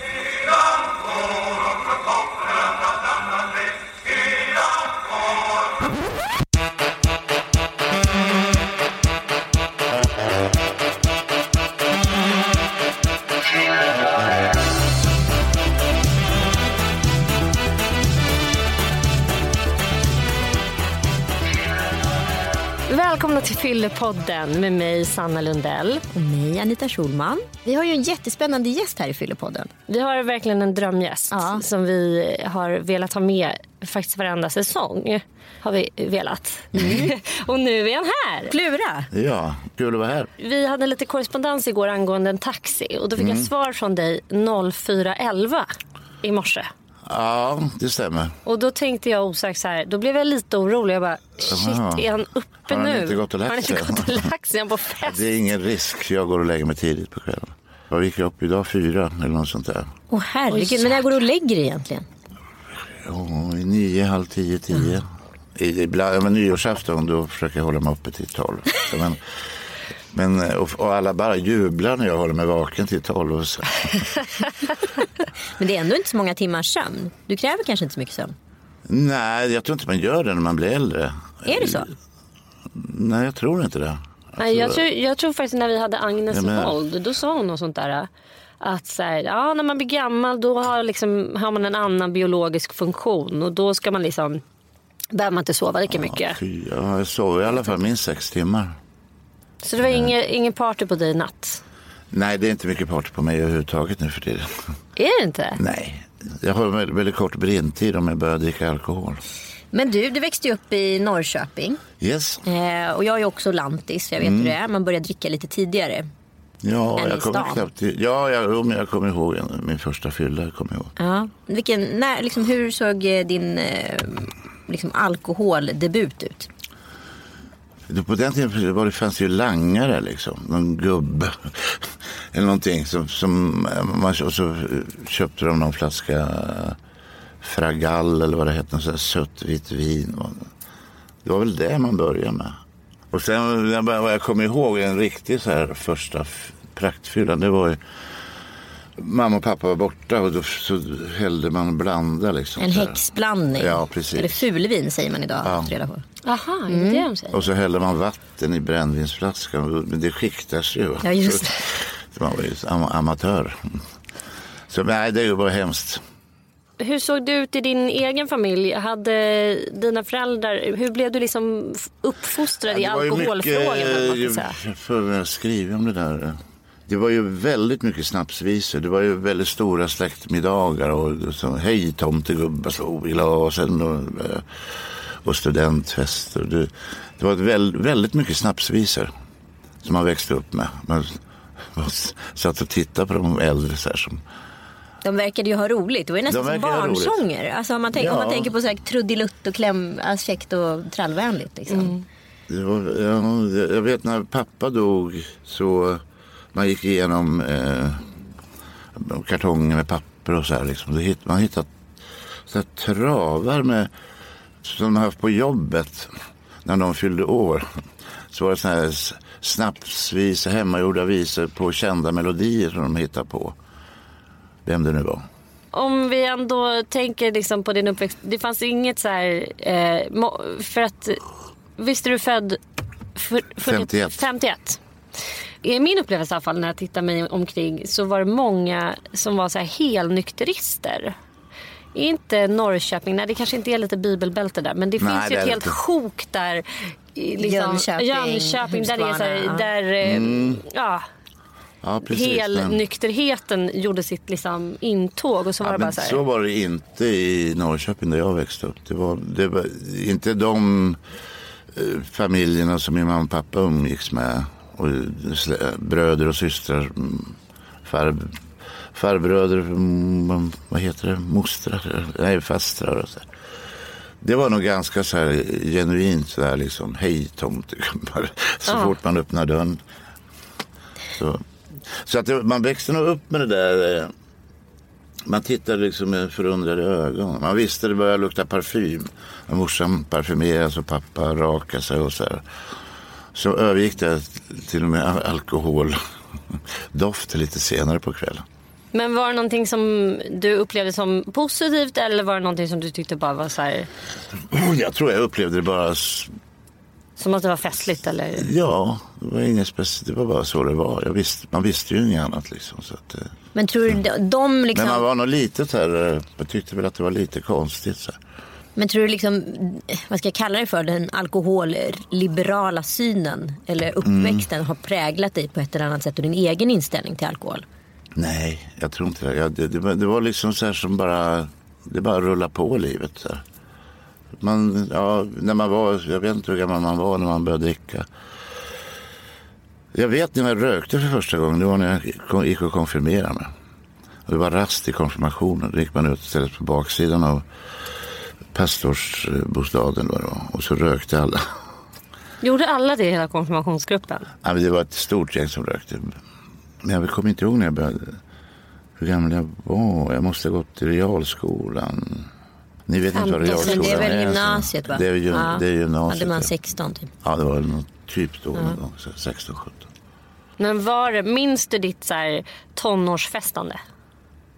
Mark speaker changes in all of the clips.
Speaker 1: Yeah. Fyllepodden med mig Sanna Lundell.
Speaker 2: Och mig, Anita Schulman. Vi har ju en jättespännande gäst här i Fyllepodden.
Speaker 1: Vi har verkligen en drömgäst
Speaker 2: Ja.
Speaker 1: som vi har velat ha med faktiskt varenda säsong. Har vi velat. och nu är han här.
Speaker 2: Plura!
Speaker 3: Ja, kul att vara här.
Speaker 1: Vi hade lite korrespondens igår angående en taxi och då fick jag svar från dig 0411 i morse.
Speaker 3: Ja, det stämmer.
Speaker 1: Och då tänkte jag osagt så här, då blev jag lite orolig. Jag bara, shit är han uppe
Speaker 3: Har han
Speaker 1: nu?
Speaker 3: inte gått och lagt
Speaker 1: Har han inte
Speaker 3: sig?
Speaker 1: gått och lagt sig? Han på fest?
Speaker 3: Det är ingen risk. Jag går och lägger mig tidigt på kvällen. Jag gick upp idag fyra eller något sånt där.
Speaker 2: Åh herregud, men när går du och lägger dig egentligen?
Speaker 3: Ja, i nio, halv tio, tio. Ibland, men nyårsafton då försöker jag hålla mig uppe till tolv. Men, men, och, och alla bara jublar när jag håller mig vaken till tolv.
Speaker 2: Men det är ändå inte så många timmars sömn. Du kräver kanske inte så mycket sömn?
Speaker 3: Nej, jag tror inte man gör det när man blir äldre.
Speaker 2: Är det så?
Speaker 3: Nej, jag tror inte det.
Speaker 1: Nej, jag, tror, jag tror faktiskt när vi hade Agnes
Speaker 3: Ja, men-
Speaker 1: Wold, då sa hon något sånt där. Att så här, ja, när man blir gammal då har, liksom, har man en annan biologisk funktion och då ska man liksom, behöver man inte sova lika mycket.
Speaker 3: Fy, ja, jag sover i alla fall minst sex timmar.
Speaker 1: Så det var ingen, ingen party på dig i natt?
Speaker 3: Nej, det är inte mycket party på mig överhuvudtaget nu för tiden.
Speaker 1: Är det inte?
Speaker 3: Nej, jag har väldigt, väldigt kort brintid om jag börjar dricka alkohol.
Speaker 2: Men du, du växte ju upp i Norrköping.
Speaker 3: Yes.
Speaker 2: Eh, och jag är också lantis, jag vet hur det är. Man börjar dricka lite tidigare.
Speaker 3: Ja,
Speaker 2: Än i
Speaker 3: jag kommer knappt till, ja, jag, men jag kommer ihåg min första fylla. Jag kommer ihåg.
Speaker 2: Ja. Vilken, när, liksom, hur såg eh, din eh, liksom, alkoholdebut ut?
Speaker 3: På den tiden var det, fanns det ju langare, liksom. Någon gubbe. Eller någonting. Som, som, man, och så köpte de någon flaska Fragall eller vad det hette. Något sött vitt vin. Det var väl det man började med. Och sen vad jag kommer ihåg en riktig så här första praktfyllan. Det var ju mamma och pappa var borta och då så hällde man blanda liksom.
Speaker 2: En häxblandning.
Speaker 3: Ja, precis.
Speaker 2: Eller fulvin säger man idag. jag fått Reda på.
Speaker 1: Jaha, är det det de säger?
Speaker 3: Och så hällde man vatten i brännvinsflaskan. Men det skiktas ju.
Speaker 2: Ja, just det.
Speaker 3: Så man var ju am- amatör. Så nej, det var hemskt.
Speaker 1: Hur såg det ut i din egen familj? Hade dina föräldrar, hur blev du liksom uppfostrad i
Speaker 3: det var ju
Speaker 1: alkoholfrågan? säga?
Speaker 3: Jag får väl skriva om det där. Det var ju väldigt mycket snapsvisor. Det var ju väldigt stora släktmiddagar. Och så, Hej tomtegubbar, så vill ha. Och, sen, och, eh, och studentfester. Det, det var väl, väldigt mycket snapsvisor som man växte upp med. Man, man satt och tittade på de äldre så här som
Speaker 2: De verkade ju ha roligt. Det var ju nästan
Speaker 3: De
Speaker 2: som barnsånger. Alltså, om, man tänk, om man
Speaker 3: Ja.
Speaker 2: tänker på så här trudelutt och kläm, alltså, och trallvänligt. Liksom.
Speaker 3: Det var, ja, jag vet när pappa dog så man gick igenom eh, kartonger med papper och så här. Liksom. Hitt, man hittade så här travar med, som de haft på jobbet när de fyllde år. Så var det såna här s- snapsvisor, hemmagjorda visor på kända melodier som de hittade på. Vem det nu var.
Speaker 1: Om vi ändå tänker liksom på din uppväxt. Det fanns inget så här... Eh, för att... Visst är du född... För, för,
Speaker 3: 51.
Speaker 1: 51. I min upplevelse i alla fall när jag tittar mig omkring så var det många som var så här helnykterister. Inte Norrköping, nej det kanske inte är lite bibelbälte där men det
Speaker 3: Nej,
Speaker 1: finns ju
Speaker 3: det
Speaker 1: ett helt sjok där. Liksom,
Speaker 2: Jönköping,
Speaker 1: Jönköping där det är så här,
Speaker 2: ja.
Speaker 1: där, eh,
Speaker 3: Mm.
Speaker 1: ja,
Speaker 3: Ja, precis. Men-
Speaker 1: helnykterheten gjorde sitt liksom intåg och så var
Speaker 3: Ja,
Speaker 1: det bara så här.
Speaker 3: så var det inte i Norrköping där jag växte upp. Det var, det var inte de eh, familjerna som min mamma och pappa umgicks med. Och slä- bröder och systrar. mm, Far, farbröder, mm, vad heter det, mostrar, nej fastrar och så. här. Det var nog ganska så här genuint så där liksom, hej tomtegubbar. Så
Speaker 1: Ja.
Speaker 3: fort man öppnar dörren. Så, så att det, man växte nog upp med det där. eh, Man tittade liksom med förundrade ögon. Man visste det började lukta parfym. Morsan parfymerade och pappa rakade sig och så här. Så övergick det till och med al- alkoholdoft lite senare på kvällen.
Speaker 1: Men var det någonting som du upplevde som positivt eller var det någonting som du tyckte bara var så här,
Speaker 3: Jag tror jag upplevde det bara...
Speaker 1: som att det var festligt eller?
Speaker 3: Ja, det var inget speciellt. Det var bara så det var. Jag visste, man visste ju inget annat liksom. Så att, eh.
Speaker 2: Men tror du de- liksom...
Speaker 3: Men man var nog lite så här... eh, Jag tyckte väl att det var lite konstigt. Så här.
Speaker 2: Men tror du liksom, vad ska jag kalla det för, den alkoholliberala synen eller uppväxten har präglat dig på ett eller annat sätt och din egen inställning till alkohol?
Speaker 3: Nej, jag tror inte det. Jag, det, det, var- det var liksom så här som bara... Det bara rullar på livet. Så här. Man, ja, när man var, jag vet inte hur gammal man var när man började dricka. Jag vet när jag rökte för första gången. Det var när jag kom- gick och konfirmerade mig. Och det var rast i konfirmationen. Då gick man ut istället på baksidan av pastorsbostaden. Då, då, och så rökte alla.
Speaker 1: Gjorde alla det i hela konfirmationsgruppen?
Speaker 3: Ja, men det var ett stort gäng som rökte. Men jag kommer inte ihåg när jag började. Hur gammal jag var. Jag måste ha gått i realskolan. Ni vet inte vad realskolan
Speaker 2: Men det är väl gymnasiet va?
Speaker 3: Det är, ju,
Speaker 2: Ja.
Speaker 3: det är gymnasiet.
Speaker 2: Hade man
Speaker 3: ja.
Speaker 2: 16 typ.
Speaker 3: Ja, det var något typ då. Så 16, 17.
Speaker 1: Men var det, minns du ditt så här, tonårsfestande?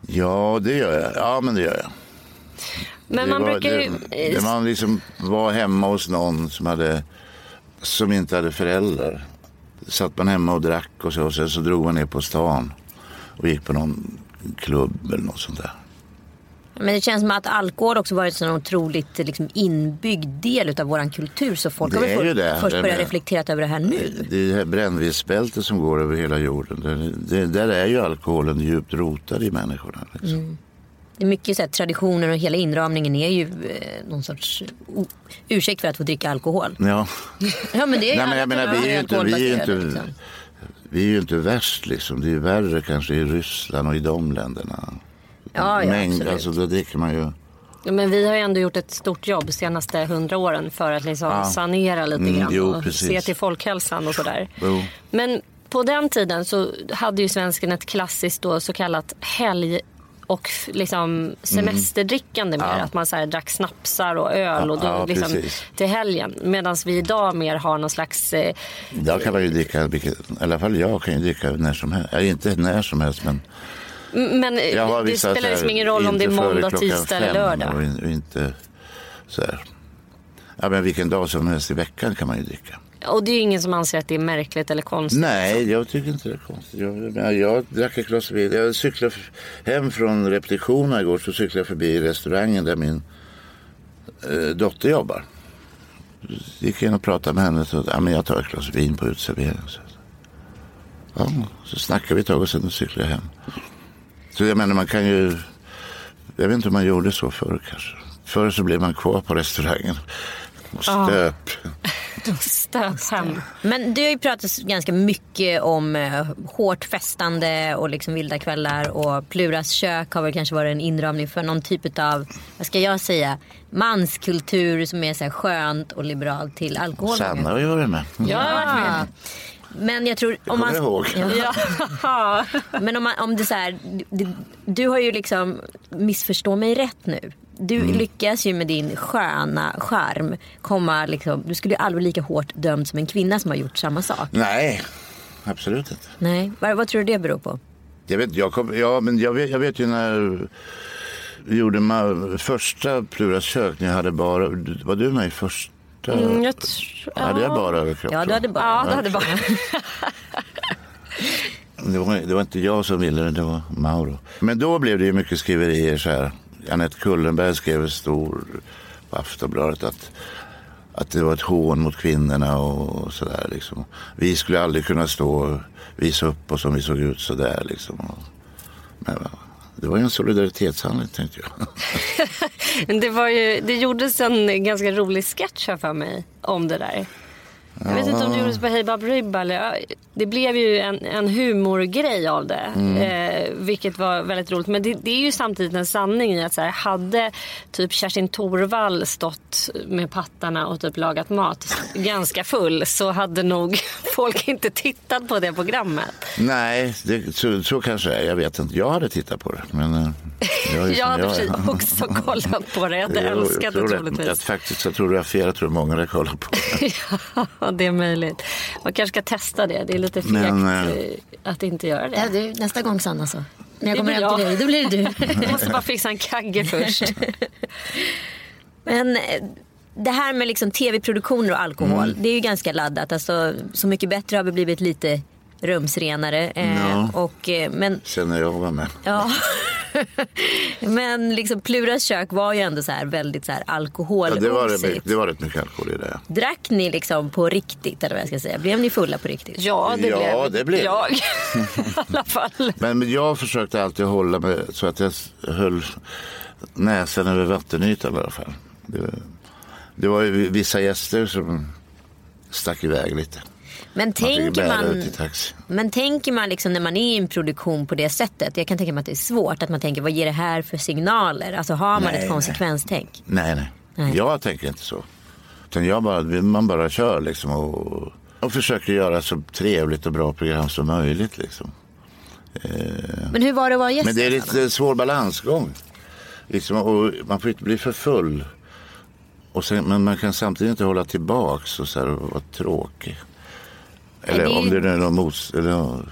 Speaker 3: Ja, det gör jag. Ja, men det gör jag.
Speaker 1: Men man
Speaker 3: var,
Speaker 1: brukar ju...
Speaker 3: det, det man liksom var hemma hos någon som, hade, som inte hade föräldrar. Satt man hemma och drack och så. Och sen så drog man ner på stan och gick på någon klubb eller något sånt där.
Speaker 2: Men det känns som att alkohol också varit en otroligt liksom, inbyggd del av vår kultur. Så folk
Speaker 3: Det
Speaker 2: har väl för- först börjat reflektera över det här nu.
Speaker 3: Det är det här brännvinsbältet som går över hela jorden. Det, det, där är ju alkoholen djupt rotad i människorna. Liksom.
Speaker 2: Mm. Det är mycket så här, traditioner och hela inramningen är ju eh, någon sorts o- ursäkt för att få dricka alkohol.
Speaker 3: Ja.
Speaker 2: Ja men det är
Speaker 3: Nej, men
Speaker 2: alla
Speaker 3: jag menar, vi är ju inte, vi är ju inte,
Speaker 2: liksom.
Speaker 3: vi är ju inte värst liksom. Det är ju värre kanske i Ryssland och i de länderna.
Speaker 2: Ja, ja, absolut.
Speaker 3: alltså då dricker man ju.
Speaker 1: Ja, Men vi har ju ändå gjort ett stort jobb de senaste hundra åren för att liksom
Speaker 3: Ja.
Speaker 1: sanera lite
Speaker 3: Mm,
Speaker 1: grann
Speaker 3: jo,
Speaker 1: och
Speaker 3: precis.
Speaker 1: se till folkhälsan och sådär.
Speaker 3: Jo.
Speaker 1: Men på den tiden så hade ju svensken ett klassiskt då, så kallat helg och liksom semesterdrickande mer. Att man så här drack snapsar och öl och då,
Speaker 3: Ja,
Speaker 1: liksom, till helgen. Medan vi idag mer har någon slags... Eh,
Speaker 3: Där kan man ju dricka, i alla fall jag kan ju dricka när som helst. Ja, inte när som helst men
Speaker 1: men
Speaker 3: jag
Speaker 1: det spelar liksom ingen roll om det är måndag, tisdag eller lördag.
Speaker 3: Och in- och inte så här. Ja, men vilken dag som helst i veckan kan man ju dricka.
Speaker 1: Och det är ju ingen som anser att det är märkligt eller konstigt.
Speaker 3: Nej, jag tycker inte det är konstigt. Jag, jag, jag drack ett glas vin. Jag cyklade hem från repetitionen igår så cyklade jag förbi restaurangen där min eh, dotter jobbar. Gick in och pratade med henne och sa ja, men jag tar ett glas vin på utserveringen. Så, ja, så snackade vi ett tag och sen cyklade jag hem. Så jag menar man kan ju, jag vet inte om man gjorde så förr kanske. Förr så blev man kvar på restaurangen och stöp.
Speaker 1: Stöp hem.
Speaker 2: Men du har ju pratat ganska mycket om eh, hårt festande och liksom vilda kvällar och Pluras kök har väl kanske varit en inramning för någon typ av, vad ska jag säga, manskultur som är så här skönt och liberal till alkohol.
Speaker 3: Sanna har ju varit med.
Speaker 1: Varit med.
Speaker 2: Men jag tror... Om man,
Speaker 3: jag ihåg.
Speaker 1: Ja.
Speaker 2: Men om, man, om det så här, du, du har ju liksom, missförstå mig rätt nu. Du
Speaker 3: Mm.
Speaker 2: lyckas ju med din sköna charm komma liksom, du skulle ju aldrig lika hårt dömd som en kvinna som har gjort samma sak.
Speaker 3: Nej, absolut inte.
Speaker 2: Nej, vad, vad tror du det beror på?
Speaker 3: Jag vet, jag kom, ja, men jag vet, jag vet ju när vi gjorde ma- första Pluras kök. När jag hade bara, var du med i första?
Speaker 1: Mm, jag tror,
Speaker 3: Hade jag bara överkropp?
Speaker 2: Ja, du hade bara...
Speaker 1: Ja, det hade bara...
Speaker 3: Det var, det var inte jag som ville det, det var Mauro. Men då blev det ju mycket skriverier så här. Anette Kullenberg skrev stor på Aftonbladet att, att det var ett hån mot kvinnorna och så där liksom. Vi skulle aldrig kunna stå och visa upp oss om vi såg ut så där liksom. Och, men det var ju en solidaritetshandling tänkte jag.
Speaker 1: Det, var ju, det gjordes en ganska rolig sketch här för mig om det där. Jag vet inte om det gjordes på Hey Bab Ribba eller Det blev ju en, en humorgrej av det. Eh, vilket var väldigt roligt. Men det, det är ju samtidigt en sanning i att så här, hade typ Kerstin Thorvall stått med pattarna och typ lagat mat ganska full så hade nog folk inte tittat på det programmet.
Speaker 3: Nej, det, så, så kanske det är. Jag vet inte. Jag hade tittat på det. Men, eh, jag,
Speaker 1: Jag hade
Speaker 3: jag
Speaker 1: precis också kollat på det. Jag hade
Speaker 3: jag
Speaker 1: älskat
Speaker 3: tror det.
Speaker 1: troligtvis.
Speaker 3: Jag, faktiskt, jag tror du har fel. Jag tror många har kollat på det.
Speaker 1: Ja, det är möjligt. Man kanske ska testa det. Det lite fegt
Speaker 3: Men, eh,
Speaker 1: eh, att inte göra det.
Speaker 2: Ja, du, nästa gång Sanna så. När jag kommer hem till dig, då blir det du.
Speaker 1: Jag måste bara fixa en kagge först.
Speaker 2: Men eh, det här med liksom tv-produktioner och alkohol,
Speaker 3: Mm.
Speaker 2: det är ju ganska laddat. Alltså, så mycket bättre har vi blivit lite rumsrenare. Eh,
Speaker 3: Ja.
Speaker 2: och, eh, men
Speaker 3: Sen när jag var med.
Speaker 2: Ja. Men liksom Pluras kök var ju ändå så här väldigt så här
Speaker 3: Ja,
Speaker 2: alkoholosigt.
Speaker 3: det, var, det, det var rätt mycket alkohol i det.
Speaker 2: Drack ni liksom på riktigt eller vad jag ska säga? Blev ni fulla på riktigt?
Speaker 1: Ja, det
Speaker 3: Ja,
Speaker 1: blev
Speaker 3: det blev
Speaker 1: jag. I alla fall.
Speaker 3: Men men jag försökte alltid hålla mig så att jag höll näsan över vattenytan i alla fall. Det, det var ju vissa gäster som stack iväg lite.
Speaker 2: Men tänker man, men tänker man liksom när man är i en produktion på det sättet. Jag kan tänka mig att det är svårt. Att man tänker vad ger det här för signaler? Alltså har man
Speaker 3: Nej,
Speaker 2: ett konsekvenstänk?
Speaker 3: Nej, nej,
Speaker 2: Nej.
Speaker 3: Jag tänker inte så. Utan jag bara, man bara kör liksom och, och försöker göra så trevligt och bra program som möjligt. Liksom.
Speaker 2: Men hur var det att vara gäst?
Speaker 3: Men det är lite svår balansgång. Liksom, och man får inte bli för full. Och sen, men man kan samtidigt inte hålla tillbaks och, så här, och vara tråkig. Eller
Speaker 2: det
Speaker 3: om det är någon mos, eller någon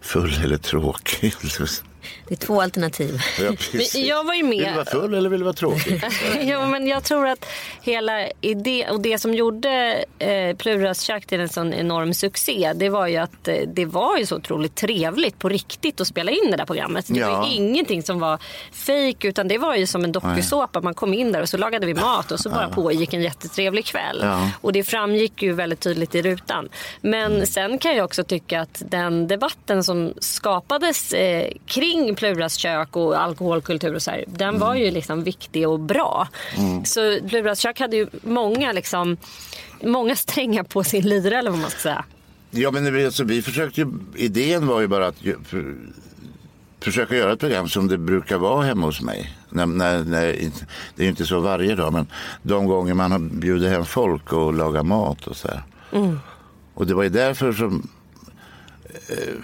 Speaker 3: full eller tråkig.
Speaker 2: Det är två alternativ.
Speaker 3: Ja,
Speaker 1: jag var ju med.
Speaker 3: Vill du vara full eller vill du vara tråkig?
Speaker 1: Jo, men jag tror att hela idé och det som gjorde eh, Pluras kök till en sån enorm succé det var ju att eh, det var ju så otroligt trevligt på riktigt att spela in det där programmet. Det var
Speaker 3: Ja.
Speaker 1: ju ingenting som var fake utan det var ju som en dokusåpa. Man kom in där och så lagade vi mat och så bara pågick en jättetrevlig kväll.
Speaker 3: Ja.
Speaker 1: Och det framgick ju väldigt tydligt i rutan. Men sen kan jag också tycka att den debatten som skapades eh, kring Pluras kök och alkoholkultur och så här, den var ju liksom viktig och bra. Så Pluras kök hade ju många liksom Många strängar på sin lyra eller vad man ska säga.
Speaker 3: Ja, men alltså, vi försökte ju, idén var ju bara att för, försöka göra ett program som det brukar vara hemma hos mig. När, när, när, det är ju inte så varje dag, men de gånger man bjudit hem folk och lagat mat och så här. Och det var ju därför som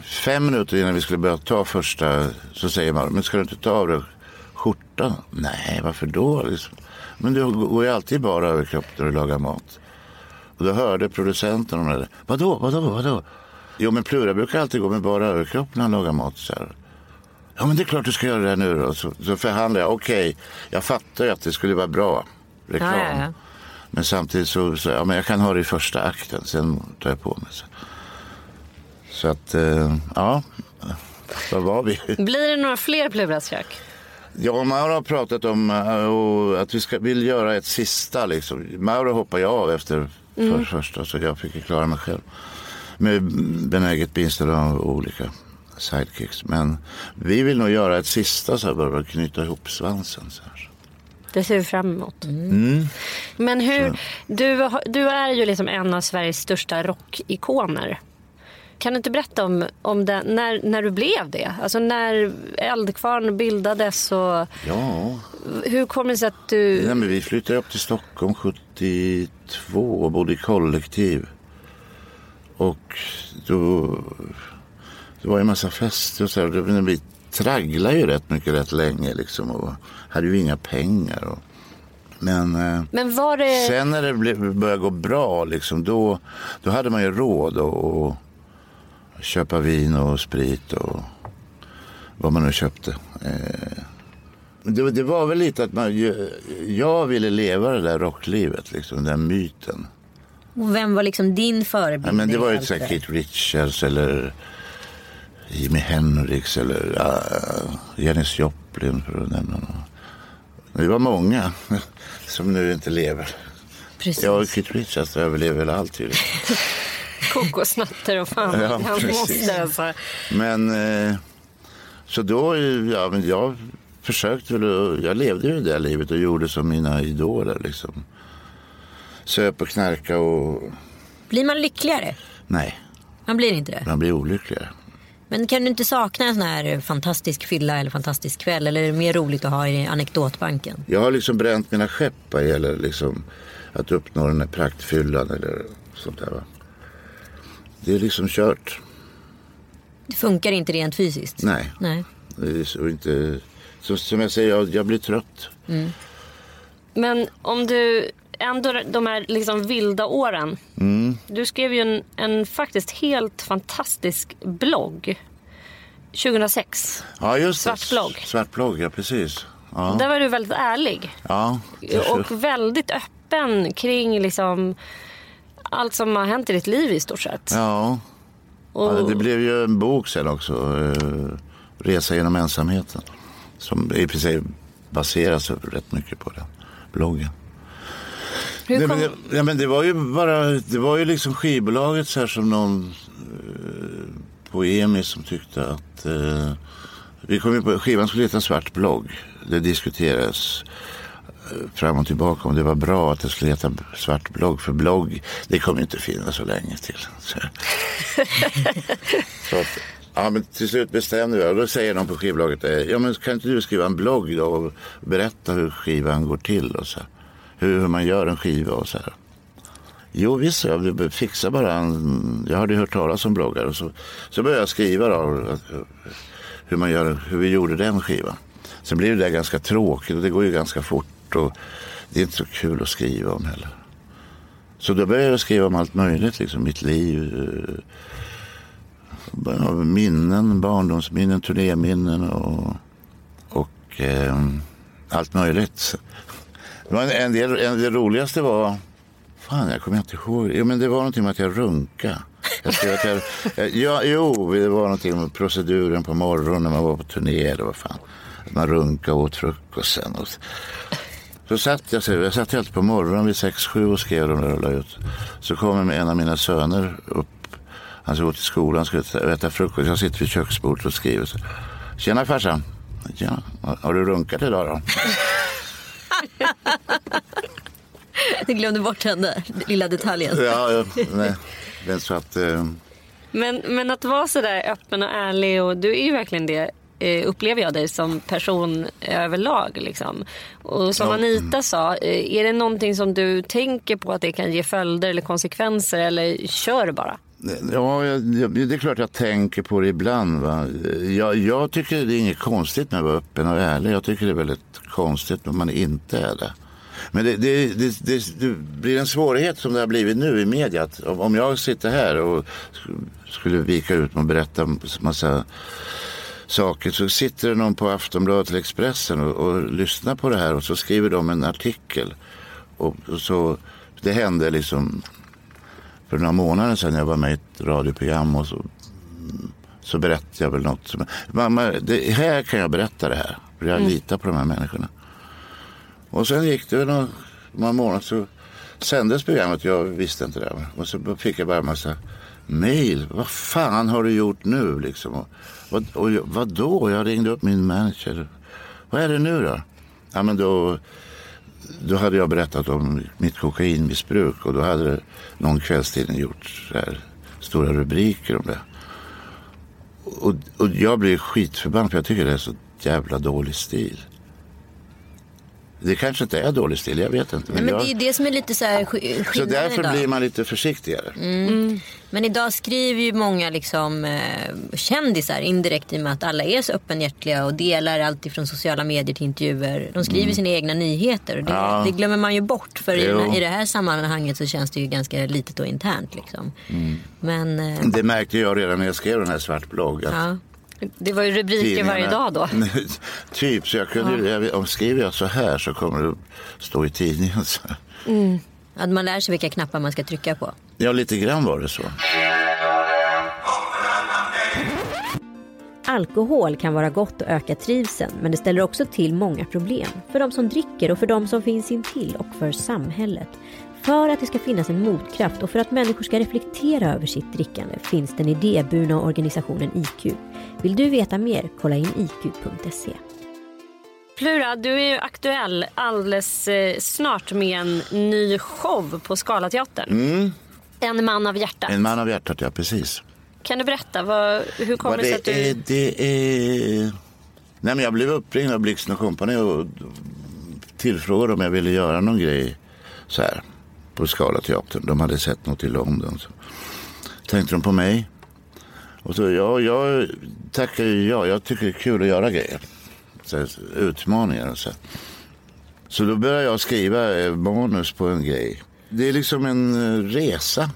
Speaker 3: fem minuter innan vi skulle börja ta första så säger man, men ska du inte ta av dig skjortan? Nej, varför då? Liksom. Men du går ju alltid bara överkropp när du lagar mat. Och då hörde producenten om det. Vadå, vadå, vadå? Jo, men Plura brukar alltid gå med bara överkropp när han lagar mat. Så här. Ja, men det är klart du ska göra det nu då. Så, så förhandlade jag. Okej, jag fattar ju att det skulle vara bra reklam.
Speaker 2: Ja, ja, ja.
Speaker 3: Men samtidigt så, så ja, men jag kan ha det i första akten. Sen tar jag på mig. Så, så att, eh, ja. Vad var vi?
Speaker 1: Blir det några fler Pluras kök?
Speaker 3: Ja, Mauro har pratat om eh, att vi ska, vill göra ett sista. Liksom. Mauro hoppade ju av efter för, första så jag fick klara mig själv. Med benäget binställ av olika sidekicks. Men vi vill nog göra ett sista så här, bara knyta ihop svansen. Så här.
Speaker 1: Det ser vi fram emot. Men hur, du, du är ju liksom en av Sveriges största rockikoner. Kan du inte berätta om, om det, när, när du blev det? Alltså när Eldkvarn bildades och
Speaker 3: Ja,
Speaker 1: hur kommer det sig att du...
Speaker 3: Nej, men vi flyttade upp till Stockholm 72 och bodde i kollektiv. Och då, det var ju en massa fester och så. här. Vi tragglade ju rätt mycket rätt länge liksom och hade ju inga pengar. Och, men eh,
Speaker 1: Men det...
Speaker 3: sen när det började gå bra liksom, då, då hade man ju råd att köpa vin och sprit och vad man nu köpte. Eh, det, det var väl lite att man, jag ville leva det där rocklivet, liksom, den myten.
Speaker 2: Och vem var liksom din förebild?
Speaker 3: Ja, men det var ju
Speaker 2: allt
Speaker 3: så här
Speaker 2: där?
Speaker 3: Keith Richards eller Jimi Hendrix eller uh, Janis Joplin för att nämna någon. Det var många som nu inte lever.
Speaker 2: Precis.
Speaker 3: Ja, Keith Richards överlever väl alltid.
Speaker 1: Kokosnötter och fan
Speaker 3: Ja,
Speaker 1: hans moster alltså.
Speaker 3: Men eh, så då, ja men jag försökte väl, jag levde ju det livet och gjorde som mina idoler liksom. Söp och knarka och,
Speaker 2: Blir man lyckligare?
Speaker 3: nej,
Speaker 2: Man blir inte det.
Speaker 3: man blir olyckligare.
Speaker 2: Men kan du inte sakna en sån här fantastisk fylla eller fantastisk kväll? Eller är det mer roligt att ha i anekdotbanken?
Speaker 3: Jag har liksom bränt mina skepp vad gäller liksom att uppnå den här praktfyllan eller sånt där va. Det är liksom kört.
Speaker 2: Det funkar inte rent fysiskt?
Speaker 3: Nej,
Speaker 2: Nej.
Speaker 3: det så inte, så, som jag säger, jag, jag blir trött.
Speaker 1: Men om du ändå de här liksom vilda åren. Du skrev ju en, en faktiskt helt fantastisk blogg. 2006.
Speaker 3: Ja, just det.
Speaker 1: Svart blogg.
Speaker 3: Svart blogg, ja precis. Ja.
Speaker 1: Där var du väldigt ärlig.
Speaker 3: Ja, det-
Speaker 1: Och väldigt öppen kring liksom allt som har hänt i ditt liv i stort sett.
Speaker 3: ja.
Speaker 1: Och,
Speaker 3: ja, det blev ju en bok sen också. eh, Resa genom ensamheten. Som i princip baseras rätt mycket på den bloggen.
Speaker 1: hur
Speaker 3: Nej,
Speaker 1: kom,
Speaker 3: men det, ja, men det var ju bara, det var ju liksom skivbolaget så här som någon eh, på EMI som tyckte att eh, vi kom ju på, skivan skulle heta Svart blogg. Det diskuterades fram och tillbaka om det var bra att det skulle heta Svart blogg. För blogg, det kommer inte finnas så länge till. Så, så att, ja, men till slut bestämde vi och då säger någon på skivbolaget, eh, ja men kan inte du skriva en blogg då och berätta hur skivan går till och så. Hur, hur man gör en skiva och så här. Jo visst, jag vill fixa bara en, jag hade hört talas om bloggar och så, så började jag skriva då, hur, man gör, hur vi gjorde den skivan. Sen blir det där ganska tråkigt och det går ju ganska fort och det är inte så kul att skriva om heller. Så då började jag skriva om allt möjligt, liksom mitt liv. Eh, minnen, barndomsminnen, turnéminnen och, och eh, allt möjligt. Det en, del, en, det roligaste var, fan jag kommer inte ihåg, jo, men det var någonting med att jag runka. Jag skrev att jag, eh, ja, jo, det var någonting med proceduren på morgonen när man var på turné eller vad fan. Att man runkade och åt frukosten. Och, så satt jag, så jag satt alltid på morgonen vid sex sju och skrev de där och la ut. Så kommer en av mina söner upp. Han ska gå till skolan, ska äta frukost. Jag sitter vid köksbordet och skriver. Så, Tjena farsan. Ja, har du runkat idag då?
Speaker 2: Jag glömde bort den där lilla detaljen.
Speaker 3: Ja, ja nej. Men så att... Eh,
Speaker 1: men, men att vara sådär öppen och ärlig och du är ju verkligen det upplever jag dig som person överlag. Liksom. Och som
Speaker 3: Ja.
Speaker 1: Anita sa, eh, är det någonting som du tänker på att det kan ge följder eller konsekvenser eller kör bara?
Speaker 3: Ja, det är klart jag tänker på det ibland. Va? Jag, jag tycker det är inget konstigt med att vara öppen och ärlig. Jag tycker det är väldigt konstigt om man inte är det. Men det, det, det, det, blir en svårighet som det har blivit nu i media. Om jag sitter här och sk- skulle vika ut mig och berätta en massa saker så sitter det någon på Aftonbladet eller Expressen och, och lyssnar på det här och så skriver de en artikel. Och, och så, det hände liksom för några månader sedan jag var med i ett radioprogram och så, så berättade jag väl något. Som, mamma, det, här kan jag berätta det här. För jag litar på de här människorna. Och sen gick det väl några, några månader så sändes programmet. Jag visste inte det. Och så fick jag bara en massa mail. Vad fan har du gjort nu liksom? Och, vad, och jag, vad då? Jag ringde upp min manager. Vad är det nu då? Ja men då då hade jag berättat om mitt kokainmissbruk och då hade det någon kvällstidning gjort så här stora rubriker om det. Och, och jag blir skitförbannad för jag tycker det är så jävla dålig stil. Det kanske inte är dålig stil, jag vet inte.
Speaker 2: Nej, men
Speaker 3: jag,
Speaker 2: det är det som är lite så här sk-
Speaker 3: så
Speaker 2: skillnaden
Speaker 3: därför
Speaker 2: idag.
Speaker 3: blir man lite försiktigare.
Speaker 2: Men idag skriver ju många liksom, eh, kändisar indirekt i och med att alla är så öppenhjärtiga och delar allt ifrån sociala medier till intervjuer. De skriver sina egna nyheter och det,
Speaker 3: Mm. Ja.
Speaker 2: det glömmer man ju bort. För i, i det här sammanhanget så känns det ju ganska litet och internt. Liksom.
Speaker 3: Mm.
Speaker 2: Men eh,
Speaker 3: Det märkte jag redan när jag skrev den här svart blogg. att
Speaker 2: ja.
Speaker 1: Det var ju rubriker varje dag då.
Speaker 3: typ, så jag kunde, jag, om skriver jag så här så kommer det stå i tidningen. Så.
Speaker 2: att man lär sig vilka knappar man ska trycka på.
Speaker 3: Ja, lite grann var det så.
Speaker 4: Alkohol kan vara gott och öka trivseln men det ställer också till många problem. För de som dricker och för de som finns intill och för samhället. För att det ska finnas en motkraft och för att människor ska reflektera över sitt drickande finns den idéburna organisationen IQ. Vill du veta mer? Kolla in iq.se.
Speaker 1: Plura, du är ju aktuell alldeles eh, snart med en ny show på Scalateatern. En man av hjärtat.
Speaker 3: Mm. En man av hjärtat, ja precis.
Speaker 1: Kan du berätta, vad, hur kommer
Speaker 3: Vad
Speaker 1: det sig att
Speaker 3: det, är,
Speaker 1: du...
Speaker 3: det är... Nej, men jag blev uppringd av Blixten Company och tillfrågade om jag ville göra någon grej så här på Scalateatern. De hade sett något i London. Så tänkte de på mig. Och så, ja, jag tackar ju ja. Jag tycker det är kul att göra grejer. Så här, utmaningar och så. Så då började jag skriva manus på en grej. Det är liksom en eh, resa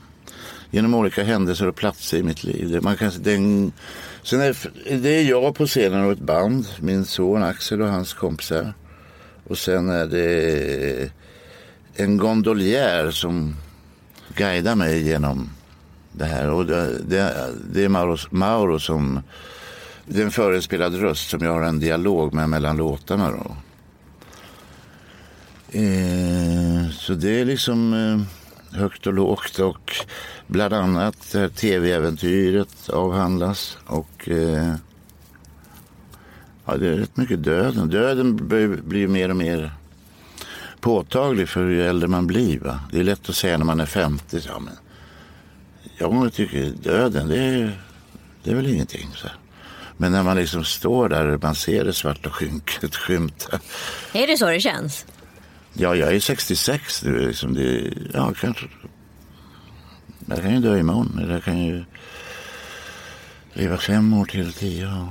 Speaker 3: genom olika händelser och platser i mitt liv. Det, man kan, den, är Sen är det är jag på scenen och ett band. Min son Axel och hans kompisar. Och sen är det en gondoljär som guidar mig genom det här. Och det, det, det är Mauro, Mauro som... Det är en förespelad röst som jag har en dialog med mellan låtarna. Då. Eh, så det är liksom eh, högt och lågt och bland annat eh, tv-äventyret avhandlas. Och eh, ja, det är rätt mycket döden. Döden blir, mer och mer påtaglig för ju äldre man blir. Va? Det är lätt att säga när man är 50. Ja, men jag tycker döden, det är, det är väl ingenting. Så. Men när man liksom står där och man ser det svarta skynket skymta.
Speaker 2: Är det så det känns?
Speaker 3: Ja, jag är 66 nu. Liksom det, ja, kanske. Jag kan ju dö imorgon. Eller jag kan ju leva fem år till, tio.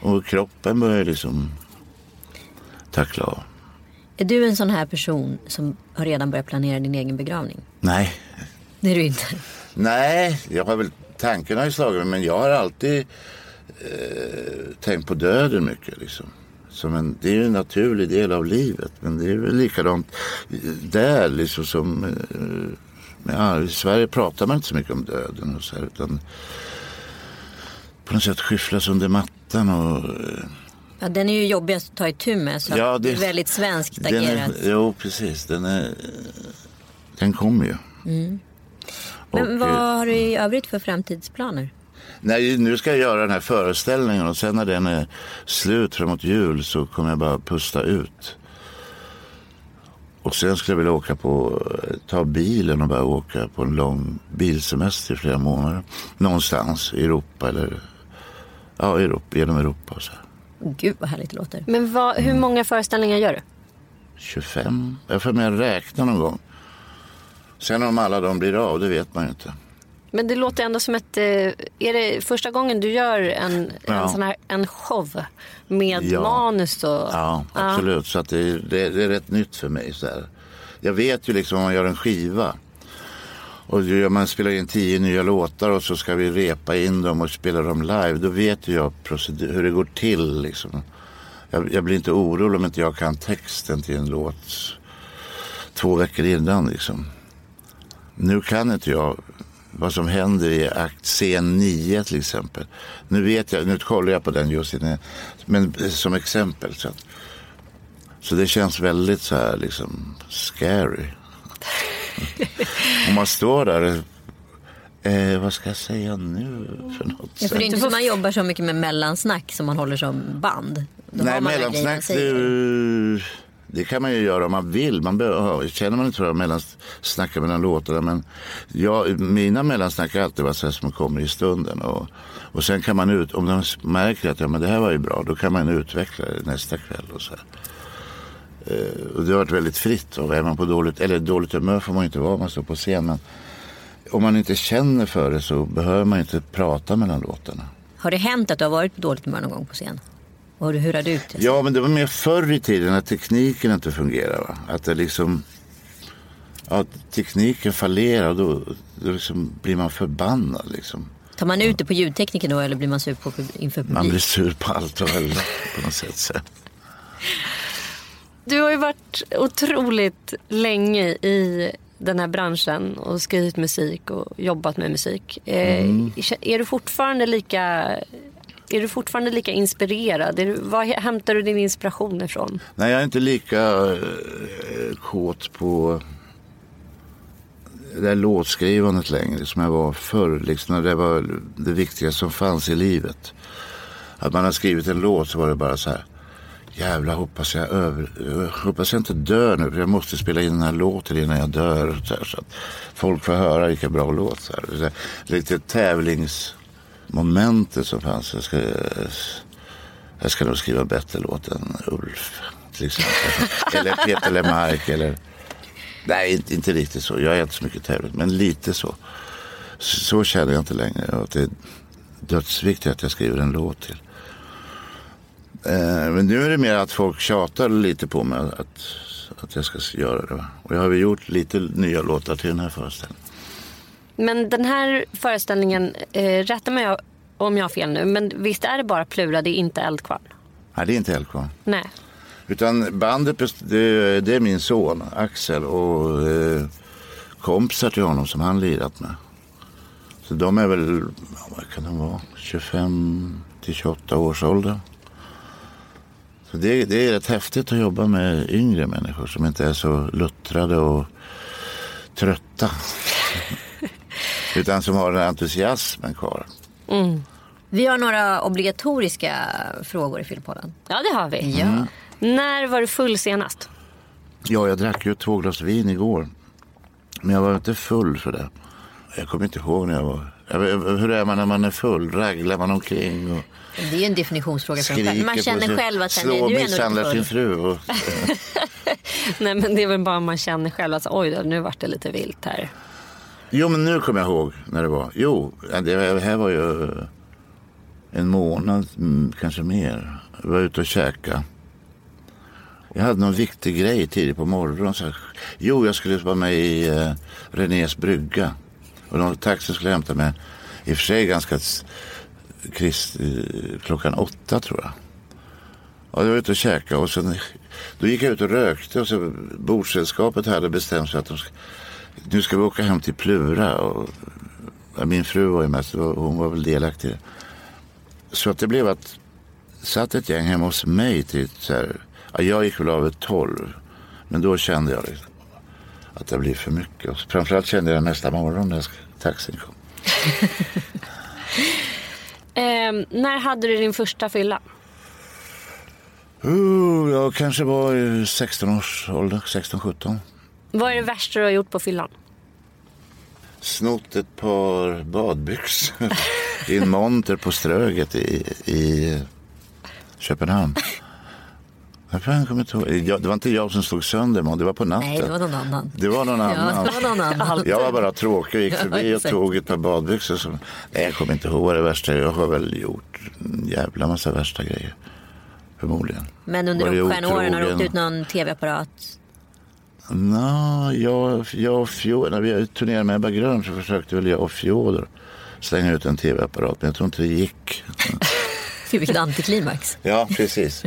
Speaker 3: Och kroppen börjar liksom tackla av.
Speaker 2: Är du en sån här person som har redan börjat planera din egen begravning?
Speaker 3: Nej.
Speaker 2: Det är du inte?
Speaker 3: Nej, jag har väl tanken har ju slagit mig men jag har alltid eh, tänkt på döden mycket. Liksom. Som en, det är ju en naturlig del av livet men det är väl likadant där liksom som eh, med, I Sverige pratar man inte så mycket om döden och så här, utan på något sätt skyfflas under mattan och eh,
Speaker 2: Ja, den är ju jobbigast att ta itu med. Så ja, det, det är väldigt svenskt agerat.
Speaker 3: jo, precis. Den, är, den kommer ju.
Speaker 2: Mm. Men vad har du i övrigt för framtidsplaner?
Speaker 3: Nej, nu ska jag göra den här föreställningen och sen när den är slut framåt jul så kommer jag bara pusta ut. Och sen skulle jag vilja åka på, ta bilen och bara åka på en lång bilsemester i flera månader. Någonstans i Europa eller ja, Europa, genom Europa. Så.
Speaker 2: Gud vad härligt det låter.
Speaker 1: Men vad, hur många föreställningar gör du?
Speaker 3: 25. Jag får med räkna någon gång. Sen om alla de blir av, det vet man ju inte.
Speaker 1: Men det låter ändå som ett... Eh, är det första gången du gör en, ja. en sån här en show med ja. manus? Och,
Speaker 3: ja, absolut. Ja. Så att det, det, det, är rätt nytt för mig. Så här. Jag vet ju liksom om man gör en skiva. Och man spelar in tio nya låtar och så ska vi repa in dem och spela dem live. Då vet jag hur det går till. Liksom. Jag, jag, blir inte orolig om inte jag kan texten till en låt två veckor innan. Liksom. Nu kan inte jag vad som händer i akt scen 9 till exempel. Nu vet jag, nu kollar jag på den just innan, men som exempel. Så, att, så det känns väldigt så här liksom scary. Om man står där Eh, vad ska jag säga nu för något?
Speaker 2: Ja, för det är inte så man jobbar så mycket med mellansnack som man håller som band.
Speaker 3: Då Nej, mellansnack det, det, kan man ju göra om man vill. Man behöver, känner man inte för att mellansnacka mellan låtarna. Men jag, mina mellansnack har alltid varit så här som kommer i stunden. Och, och sen kan man ut, om de märker att ja, men det här var ju bra, då kan man utveckla det nästa kväll. Och så här. Eh, och det har varit väldigt fritt. Och är man på dåligt, eller dåligt humör får man inte vara om man står på scen. Men om man inte känner för det så behöver man inte prata mellan låtarna.
Speaker 2: Har det hänt att du har varit på dåligt humör någon gång på scen? Och hur har du ut det?
Speaker 3: Ja, men det var mer förr i tiden att tekniken inte fungerar. Va? Att det liksom... Att tekniken fallerar och då, då liksom blir man förbannad. Liksom.
Speaker 2: Tar man ut det på ljudtekniken då eller blir man sur på, inför publik?
Speaker 3: Man blir sur på allt och alla på något sätt. Så.
Speaker 1: Du har ju varit otroligt länge i den här branschen och skrivit musik och jobbat med musik. Eh, mm. Är du fortfarande lika är du fortfarande lika inspirerad? Är du, var hämtar du din inspiration ifrån?
Speaker 3: Nej, jag är inte lika eh, kåt på det där låtskrivandet längre som jag var förr. Liksom, när det var det viktigaste som fanns i livet. Att man har skrivit en låt så var det bara så här. Jävlar hoppas jag, över, eh, hoppas jag inte dör nu för jag måste spela in den här låten innan jag dör. Så, här, så att folk får höra vilka bra låt. Så här. Så tävlingsmomentet som fanns. Jag ska, jag ska nog skriva bättre låt än Ulf. Till exempel. eller Peter Lemark. Eller... Nej, inte, inte riktigt så. Jag är inte så mycket tävling. Men lite så. Så känner jag inte längre. Att det är dödsviktigt att jag skriver en låt till. Eh, men nu är det mer att folk tjatar lite på mig att, att jag ska göra det. Och jag har gjort lite nya låtar till den här föreställningen.
Speaker 1: Men den här föreställningen, eh, rätta mig om jag har fel nu. Men visst är det bara Plura, det är inte Eldkvarn?
Speaker 3: Nej, det är inte Eldkvarn.
Speaker 1: Nej.
Speaker 3: Utan bandet, det, det är min son Axel och eh, kompisar till honom som han lirat med. Så de är väl, vad kan de vara, 25 till 28 års ålder. Så det, det är rätt häftigt att jobba med yngre människor som inte är så luttrade och trötta. Utan som har den entusiasmen kvar.
Speaker 2: Vi har några obligatoriska frågor i Fyllpodden.
Speaker 1: Ja, det har vi.
Speaker 2: Ja.
Speaker 1: När var du full senast?
Speaker 3: Ja, jag drack ju två glas vin igår. Men jag var inte full för det. Jag kommer inte ihåg när jag var... Jag vet- Hur är man när man är full? Raglar man omkring och
Speaker 2: Det är ju en definitionsfråga för Man känner
Speaker 3: sig,
Speaker 2: själv att sen
Speaker 3: slår
Speaker 2: är
Speaker 3: misshandlar sin fru. Och,
Speaker 1: Nej, men det är väl bara man känner själv att oj då, nu vart det lite vilt här
Speaker 3: jo, men nu kommer jag ihåg när det var. Jo, det här var ju eh, en månad, mm, kanske mer. Jag var ute och käka. Jag hade någon viktig grej tidigt på morgonen. Så här, jo, jag skulle vara med i eh, Renés brygga. Och någon taxi skulle hämta mig. I och för sig ganska krist, eh, klockan åtta tror jag. Ja, jag var ute och käkade och sen, då gick jag ut och rökte och så bordsällskapet hade bestämt sig att de nu ska vi åka hem till Plura. Och, min fru var ju med, så hon var väl delaktig i det. Så att det blev att satt ett gäng hemma hos mig till så här, ja, jag gick väl av ett tolv. Men då kände jag liksom att det blir för mycket. Och framförallt kände jag nästa morgon när taxin kom.
Speaker 1: Ehm, när hade du din första fylla?
Speaker 3: Uh, jag kanske var i 16 års ålder, 16-17.
Speaker 1: Vad är det värsta du har gjort på fyllan?
Speaker 3: Snott ett par badbyxor i en monter på Ströget i, i Köpenhamn. Jag fan kommer inte ihåg. Jag- Det var inte jag som slog sönder men det var på natten.
Speaker 2: Nej, det var någon annan.
Speaker 3: Det var någon
Speaker 2: Ja,
Speaker 3: annan.
Speaker 2: det var någon annan.
Speaker 3: Jag var bara tråkig och gick
Speaker 2: Ja,
Speaker 3: förbi och tog ett par badbyxor. Som... Nej, jag kommer inte ihåg vad det värsta är. Jag har väl gjort en jävla massa värsta grejer. Förmodligen.
Speaker 2: Men under rockstjärneåren har du åkt ut någon tv-apparat?
Speaker 3: Nå, jag, jag och Fjodor, när vi turnerade med Ebba Grön så försökte väl jag och Fjodor slänga ut en tv-apparat. Men jag tror inte det gick.
Speaker 2: Fy, vilket antiklimax.
Speaker 3: Ja, precis.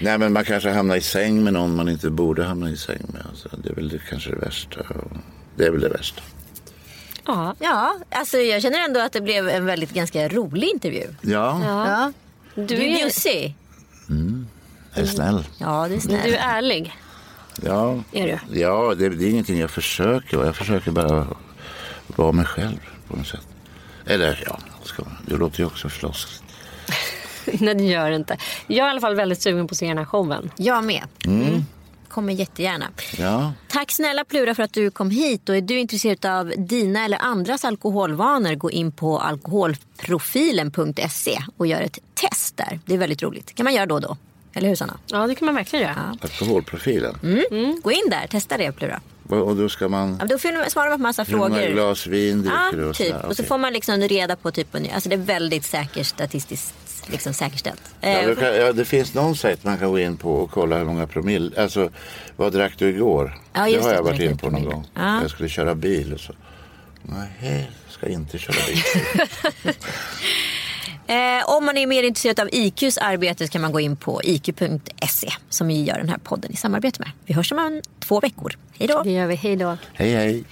Speaker 3: Nej, men man kanske hamnar i säng med någon man inte borde hamna i säng med. Alltså, det är väl det, kanske det värsta. Det är väl det värsta.
Speaker 1: Ja.
Speaker 2: Ja, alltså jag känner ändå att det blev en väldigt ganska rolig intervju.
Speaker 3: Ja,
Speaker 2: Ja.
Speaker 1: Du,
Speaker 2: Du är bjussig.
Speaker 3: jag är snäll.
Speaker 2: Ja, det är
Speaker 1: du
Speaker 2: snällt.
Speaker 1: är ärlig.
Speaker 3: Ja,
Speaker 1: Är du?
Speaker 3: ja det, det är ingenting jag försöker. Jag försöker bara vara mig själv på något sätt. Eller ja, ska, det låter ju också floskigt.
Speaker 1: Nej, det gör det inte. Jag är i alla fall väldigt sugen på att se den här showen.
Speaker 2: Jag med. Mm. Kommer jättegärna.
Speaker 3: Ja,
Speaker 2: Tack snälla Plura för att du kom hit. Och är du intresserad av dina eller andras alkoholvanor gå in på alkoholprofilen.se och gör ett test där. Det är väldigt roligt. kan man göra då och då. Eller hur Sanna?
Speaker 1: Ja, det kan man verkligen göra.
Speaker 3: alkoholprofilen.
Speaker 2: Gå in där, testa det Plura.
Speaker 3: Och och då ska man...
Speaker 2: Ja, Då svarar man på massa
Speaker 3: Hur många
Speaker 2: frågor.
Speaker 3: glas vin dricker du?
Speaker 2: Ja,
Speaker 3: och
Speaker 2: typ.
Speaker 3: sådär?
Speaker 2: Och så får man liksom reda på typ, alltså det är väldigt säkert statistiskt liksom säkerställt.
Speaker 3: Ja,
Speaker 2: Eh,
Speaker 3: kan, ja, det finns någon sajt man kan gå in på och kolla hur många promille. Alltså, vad drack du igår?
Speaker 2: Ja,
Speaker 3: det har
Speaker 2: det,
Speaker 3: jag varit in på någon gång.
Speaker 2: Ja.
Speaker 3: Jag skulle köra bil och så. Nej, jag ska inte köra bil.
Speaker 2: Eh, om man är mer intresserad av IQs arbete så kan man gå in på iq.se som vi gör den här podden i samarbete med. Vi hörs om en två veckor. Hej då!
Speaker 1: Det gör vi. Hej då.
Speaker 3: hej, hej.